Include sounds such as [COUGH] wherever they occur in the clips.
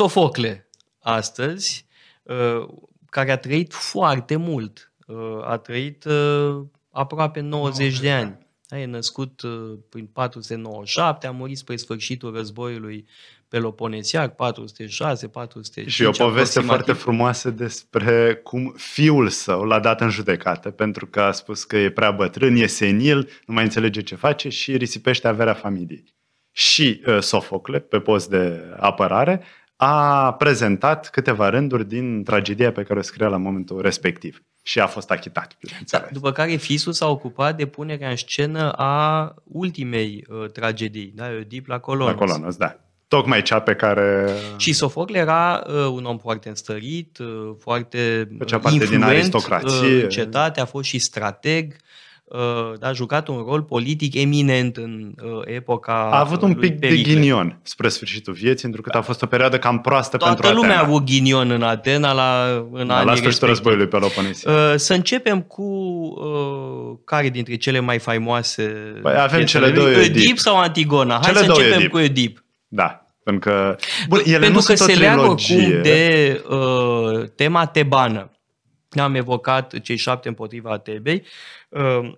Sofocle astăzi, uh, care a trăit foarte mult. Uh, a trăit uh, aproape 90 de ani. Da, e născut prin 497, a murit spre sfârșitul războiului Peloponesiac, 406, 405. Și o poveste foarte frumoasă despre cum fiul său l-a dat în judecată pentru că a spus că e prea bătrân, e senil, nu mai înțelege ce face și risipește averea familiei. Și uh, Sofocle, pe post de apărare, a prezentat câteva rânduri din tragedia pe care o scria la momentul respectiv și a fost achitat. Da, după care Fisul s-a ocupat de punerea în scenă a ultimei uh, tragedii, da, Oedip la Colonos. La Colonos, da. Tocmai cea pe care... Și Sofocle era uh, un om foarte înstărit, uh, foarte Făcea parte influent, din aristocrație. Uh, în cetate, a fost și strateg, uh, a jucat un rol politic eminent în uh, epoca A avut un pic Pericle. de ghinion spre sfârșitul vieții, pentru că a fost o perioadă cam proastă Toată pentru Atena. lumea a avut ghinion în Atena la, în da, la sfârșitul războiului Peloponesic. Uh, să începem cu uh, care dintre cele mai faimoase păi avem cele două Oedip sau Antigona? Hai cele să începem Oedip. cu Oedip. Da. Pentru că, bun, ele Pentru nu că sunt se leagă oricum de uh, tema tebană. Am evocat cei șapte împotriva Tebei. Uh,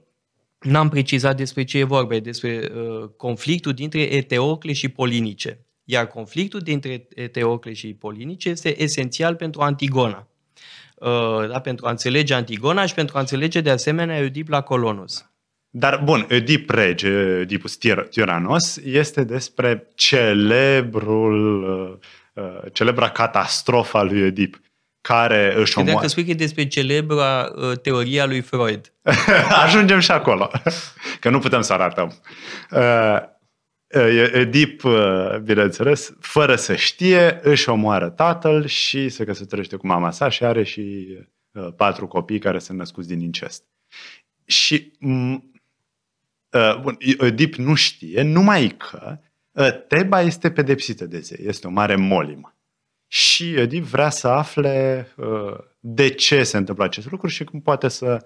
n-am precizat despre ce e vorba, despre uh, conflictul dintre Eteocle și Polinice. Iar conflictul dintre Eteocle și Polinice este esențial pentru Antigona. Uh, da, pentru a înțelege Antigona și pentru a înțelege de asemenea Eudip la Colonus. Dar, bun, Oedip rege, Oedipus Tyrannos, este despre celebrul, uh, uh celebra catastrofa lui Oedip, care își omoară. Dacă spui că e despre celebra uh, teoria lui Freud. [LAUGHS] Ajungem și acolo, [LAUGHS] că nu putem să arătăm. Uh, Oedip, uh, bineînțeles, fără să știe, își omoară tatăl și se căsătorește cu mama sa și are și uh, patru copii care sunt născuți din incest. Și Uh, bun, Oedip nu știe, numai că uh, Teba este pedepsită de zei, este o mare molimă. Și Oedip vrea să afle uh, de ce se întâmplă acest lucru și cum poate să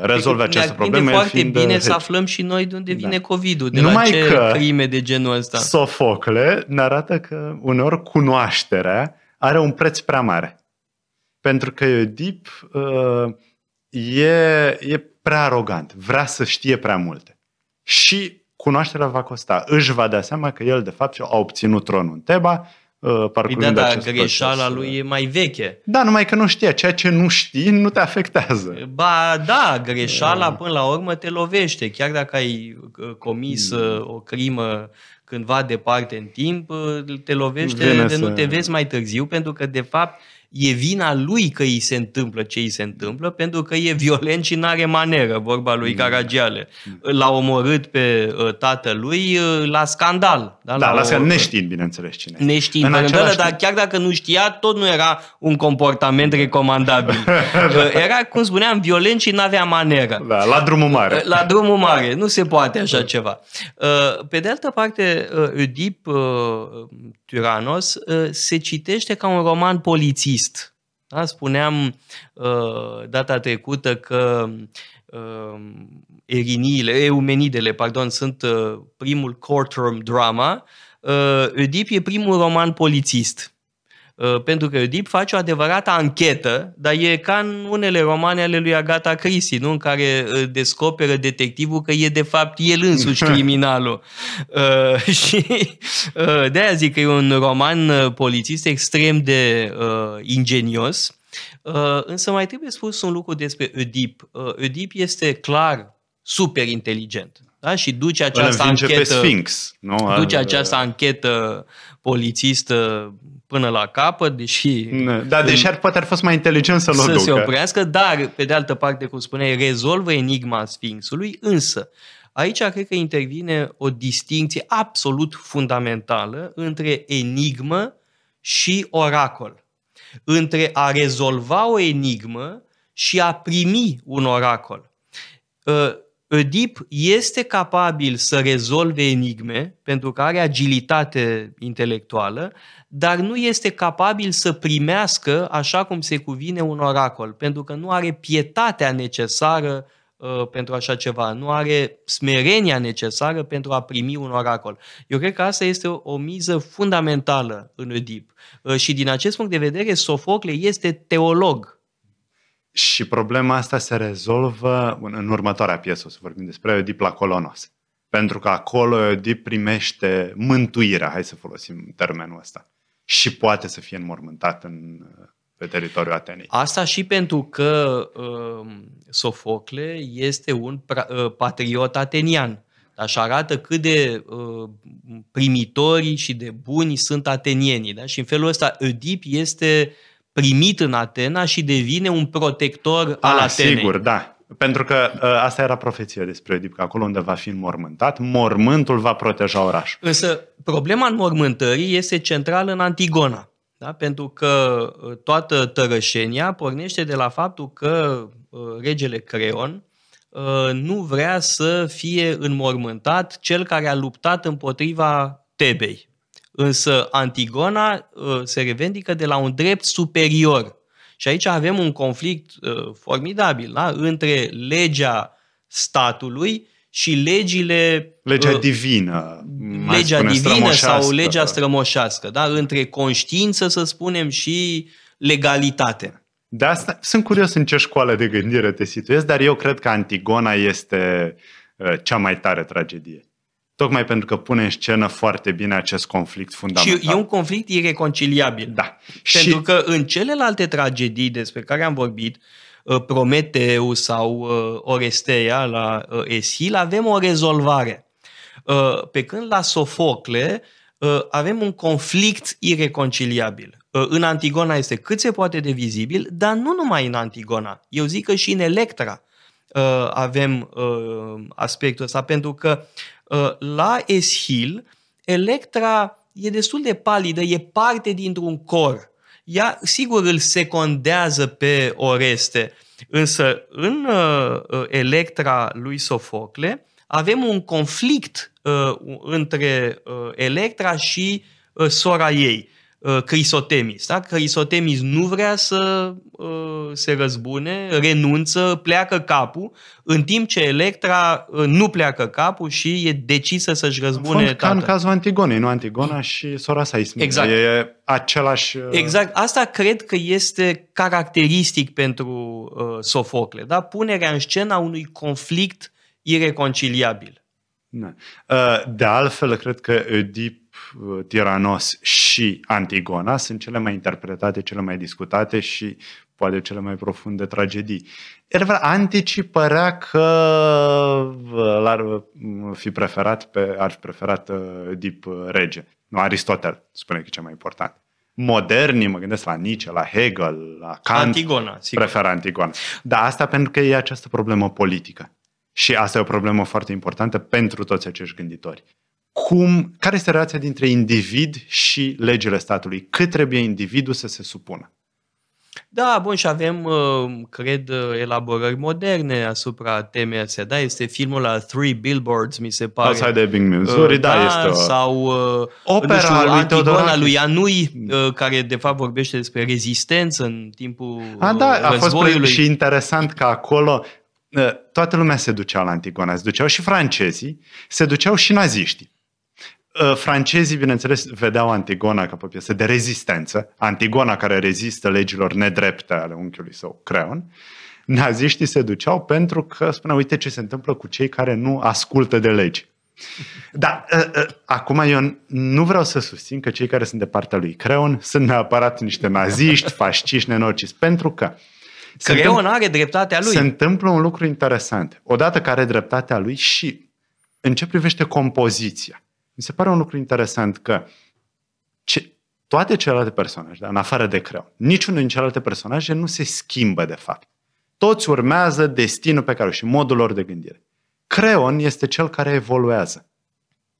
rezolve această problemă. foarte fiind bine să aflăm și noi de unde vine da. COVID-ul, de Numai la ce că crime de genul ăsta. Sofocle ne arată că uneori cunoașterea are un preț prea mare. Pentru că Oedip uh, e, e prea arogant, vrea să știe prea multe. Și cunoașterea va costa. Își va da seama că el, de fapt, a obținut tronul în Teba, uh, parcurgând da, acest greșeala proces. lui e mai veche. Da, numai că nu știe. Ceea ce nu știi nu te afectează. Ba da, greșeala până la urmă te lovește. Chiar dacă ai uh, comis mm. o crimă cândva departe în timp, te lovește Vine de să... nu te vezi mai târziu, pentru că de fapt e vina lui că îi se întâmplă ce îi se întâmplă, pentru că e violent și n-are maneră, vorba lui mm. Caragiale. L-a omorât pe uh, tatălui uh, la scandal. Da, da la, la scandal, neștiind, bineînțeles, cine Neștiind, în același... dar chiar dacă nu știa, tot nu era un comportament recomandabil. [LAUGHS] Uh, era, cum spuneam, violent și n-avea maneră. Da, la drumul mare. La drumul mare, nu se poate așa da. ceva. Pe de altă parte, Oedip Tyrannos se citește ca un roman polițist exist. Da? Spuneam uh, data trecută că uh, eriniile, eumenidele, pardon, sunt uh, primul courtroom drama. Uh, Oedip e primul roman polițist. Uh, pentru că Oedip face o adevărată anchetă, dar e ca în unele romane ale lui Agatha Christie, nu? în care uh, descoperă detectivul că e de fapt el însuși [LAUGHS] criminalul. uh, [LAUGHS] și uh, de-aia zic că e un roman uh, polițist extrem de uh, ingenios, uh, însă mai trebuie spus un lucru despre Oedip. Uh, Oedip este clar super inteligent. Da? Și duce această anchetă, pe Sphinx, nu? duce această anchetă polițistă până la capăt, deși... Da, deși ar, poate ar fost mai inteligent să-l să ducă. se oprească, dar, pe de altă parte, cum spuneai, rezolvă enigma Sfinxului, însă aici cred că intervine o distinție absolut fundamentală între enigmă și oracol. Între a rezolva o enigmă și a primi un oracol. Ă, Oedip este capabil să rezolve enigme pentru că are agilitate intelectuală, dar nu este capabil să primească așa cum se cuvine un oracol, pentru că nu are pietatea necesară uh, pentru așa ceva, nu are smerenia necesară pentru a primi un oracol. Eu cred că asta este o, o miză fundamentală în Oedip. Uh, și din acest punct de vedere, Sofocle este teolog. Și problema asta se rezolvă în, în următoarea piesă, o să vorbim despre Oedip la Colonos. Pentru că acolo Oedip primește mântuirea, hai să folosim termenul ăsta, și poate să fie înmormântat în, pe teritoriul Atenei. Asta și pentru că uh, Sofocle este un pra- uh, patriot atenian. Așa arată cât de uh, primitori și de buni sunt atenienii. Da? Și în felul ăsta Oedip este primit în Atena și devine un protector al Ah, Atenei. sigur, da. Pentru că uh, asta era profeția despre Oedip, că acolo unde va fi înmormântat, mormântul va proteja orașul. Însă problema înmormântării este centrală în Antigona. Da? Pentru că uh, toată tărășenia pornește de la faptul că uh, regele Creon uh, nu vrea să fie înmormântat cel care a luptat împotriva Tebei. Însă Antigona uh, se revendică de la un drept superior. Și aici avem un conflict uh, formidabil da? între legea statului și legile Legea uh, divină. mai legea spune, divină sau strămoșească. legea strămoșească, da? între conștiință, să spunem, și legalitate. De asta sunt curios în ce școală de gândire te situezi, dar eu cred că Antigona este uh, cea mai tare tragedie. Tocmai pentru că pune în scenă foarte bine acest conflict fundamental. Și e un conflict ireconciliabil. Da. Pentru și că în celelalte tragedii despre care am vorbit, uh, Prometeu sau uh, Oresteia la uh, Eschil, avem o rezolvare. Uh, Pe când la Sofocle uh, avem un conflict ireconciliabil. Uh, În Antigona este cât se poate de vizibil, dar nu numai în Antigona. Eu zic că și în Electra uh, avem uh, aspectul ăsta, pentru că uh, la Eschil, Electra e destul de palidă, e parte dintr-un cor. Ea, sigur, îl secondează pe Oreste, însă în uh, uh, Electra lui Sofocle avem un conflict uh, între uh, Electra și uh, sora ei, uh, Crisotemis. Da? Crisotemis nu vrea să uh, se răzbune, renunță, pleacă capul, în timp ce Electra uh, nu pleacă capul și e decisă să-și în răzbune fond, ca în tatăl. cazul Antigonei, nu Antigona și sora sa Ismina. Exact. E același... uh, Exact. Asta cred că este caracteristic pentru uh, Sofocle. Da? Punerea în scenă a unui conflict ireconciliabil. Da. Uh, De altfel, cred că Oedip, uh, Tiranos și Antigona sunt cele mai interpretate, cele mai discutate și poate cele mai profunde tragedii. Iar Antici părea că uh, l-ar uh, fi preferat pe, ar fi preferat uh, Oedip uh, rege. Nu, Aristotel spune că e cel mai important. Modernii, mă gândesc la Nietzsche, la Hegel, la Kant, Antigona, sigur. preferă Antigona. Dar asta pentru că e această problemă politică. Și asta e o problemă foarte importantă pentru toți acești gânditori. Cum, care este relația dintre individ și legile statului? Cât trebuie individul să se supună? Da, bun, și avem, uh, cred, uh, elaborări moderne asupra temei astea. Da, este filmul la Three Billboards, mi se pare. Outside Ebbing, Missouri, Uh, da, este o... Sau uh, Opera nu știu, lui Antigona Teodorakis. lui Anui, uh, care de fapt vorbește despre rezistență în timpul A, da, a uh, fost războiului. și interesant că acolo uh, toată lumea se ducea la Antigona. Se duceau și francezii, se duceau și naziștii. Uh, Francezii, bineînțeles, vedeau Antigona ca pe o piesă de rezistență, Antigona care rezistă legilor nedrepte ale unchiului său, Creon. Naziștii se duceau pentru că spuneau, uite ce se întâmplă cu cei care nu ascultă de legi. Dar uh, uh, acum eu nu vreau să susțin că cei care sunt de partea lui Creon sunt neapărat niște naziști, [LAUGHS] fasciști, nenorociți, pentru că se Creon are dreptatea lui. se întâmplă un lucru interesant. Odată care are dreptatea lui și în ce privește compoziția. Mi se pare un lucru interesant că ce, toate celelalte personaje, da, în afară de Creon, niciunul din celelalte personaje nu se schimbă de fapt. Toți urmează destinul pe care și modul lor de gândire. Creon este cel care evoluează,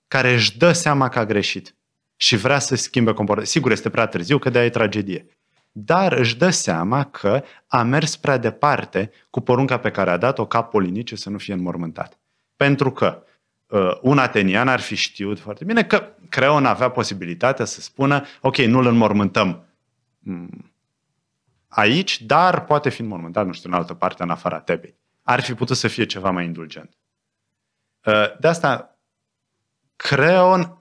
care își dă seama că a greșit și vrea să schimbe comportamentul. Sigur, este prea târziu, că de-aia e tragedie. Dar își dă seama că a mers prea departe cu porunca pe care a dat-o ca polinice să nu fie înmormântat. Pentru că uh, un atenian ar fi știut foarte bine că Creon avea posibilitatea să spună ok, nu-l înmormântăm mm, aici, dar poate fi înmormântat, nu știu, în altă parte, în afara Tebei. ar fi putut să fie ceva mai indulgent. Uh, de asta, Creon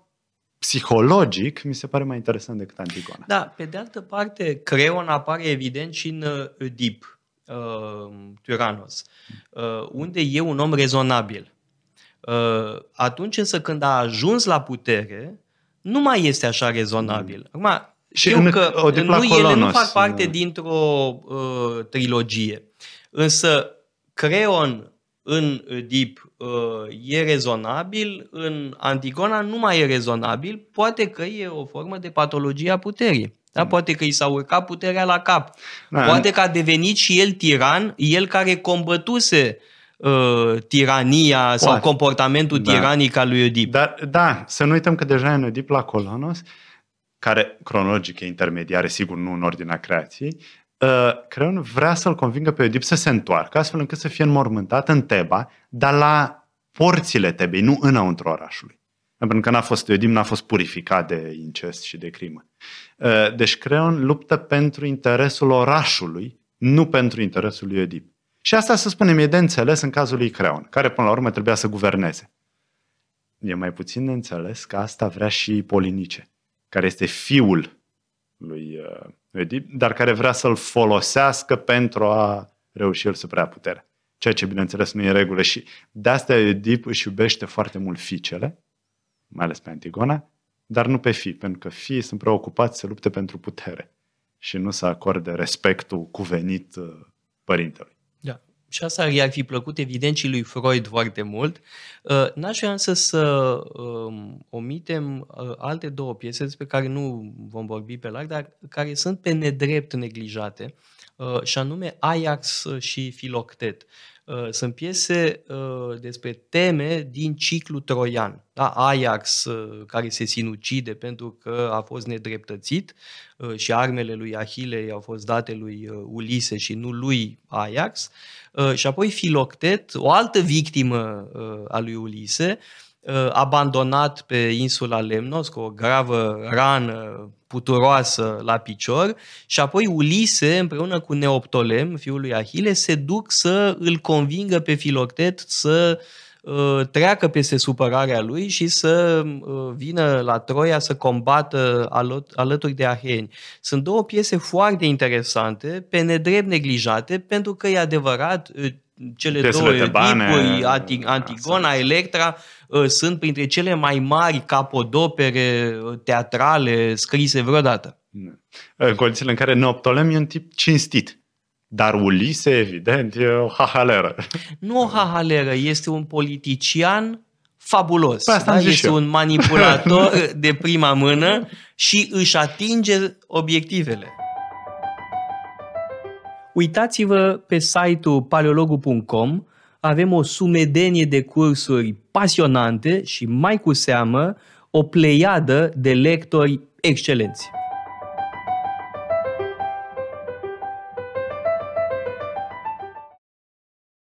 psihologic mi se pare mai interesant decât Antigona. Da, pe de altă parte, Creon apare evident și în uh, Oedip, uh, Tyrannos, uh, unde e un om rezonabil. Uh, atunci însă când a ajuns la putere, nu mai este așa rezonabil. Acum, și știu în, că nu, ele nu fac parte dintr-o uh, trilogie. Însă Creon în Deep uh, e rezonabil, în Antigona nu mai e rezonabil, poate că e o formă de patologie a puterii. Da? Poate că i s-a urcat puterea la cap. Da. Poate că a devenit și el tiran, el care combătuse uh, tirania Poate. sau comportamentul da. tiranic al lui Oedip. Dar, da, să nu uităm că deja în Oedip la Colonos, care cronologic e intermediare, sigur nu în ordinea creației, uh, Creon vrea să-l convingă pe Oedip să se întoarcă, astfel încât să fie înmormântat în Teba, dar la porțile Tebei, nu înăuntru orașului. Pentru că n-a fost, Oedip n-a fost purificat de incest și de crimă. Uh, deci Creon luptă pentru interesul orașului, nu pentru interesul lui Oedip. Și asta, să spunem, e de înțeles în cazul lui Creon, care până la urmă trebuia să guverneze. E mai puțin de înțeles că asta vrea și Polinice, care este fiul lui uh, Oedip, dar care vrea să-l folosească pentru a reuși el să prea putere. Ceea ce, bineînțeles, nu e în regulă și de asta Oedip își iubește foarte mult fiicele, mai ales pe Antigona, dar nu pe fii, pentru că fiii sunt preocupați să lupte pentru putere și nu să acorde respectul cuvenit uh, părintelui și asta i-ar fi plăcut evident și lui Freud foarte mult. Uh, n-aș vrea însă să um, omitem uh, alte două piese despre care nu vom vorbi pe larg, dar care sunt pe nedrept neglijate, uh, și anume Ajax și Filoctet. Sunt piese despre teme din ciclu troian. Da? Ajax, care se sinucide pentru că a fost nedreptățit și armele lui Ahile au fost date lui Ulise și nu lui Ajax. Uh, și apoi Filoctet, o altă victimă uh, a lui Ulise, uh, abandonat pe insula Lemnos cu o gravă rană puturoasă la picior și apoi Ulise împreună cu Neoptolem, fiul lui Ahile, se duc să îl convingă pe Filoctet să uh, Uh, treacă peste supărarea lui și să uh, vină la Troia să combată alături de Aheni. Sunt două piese foarte interesante, pe nedrept neglijate, pentru că e adevărat, uh, cele Piesele două tipuri, Antigona, Electra, sunt printre cele mai mari capodopere teatrale scrise vreodată. În condițiile în care Neoptolem e un tip cinstit. Dar Ulise, evident, e o hahaleră. [LAUGHS] Nu o hahaleră, este un politician fabulos. Da? Este un manipulator [LAUGHS] de prima mână și își atinge obiectivele. Uitați-vă pe site-ul paleologu.com, avem o sumedenie de cursuri pasionante și mai cu seamă o pleiadă de lectori excelenți.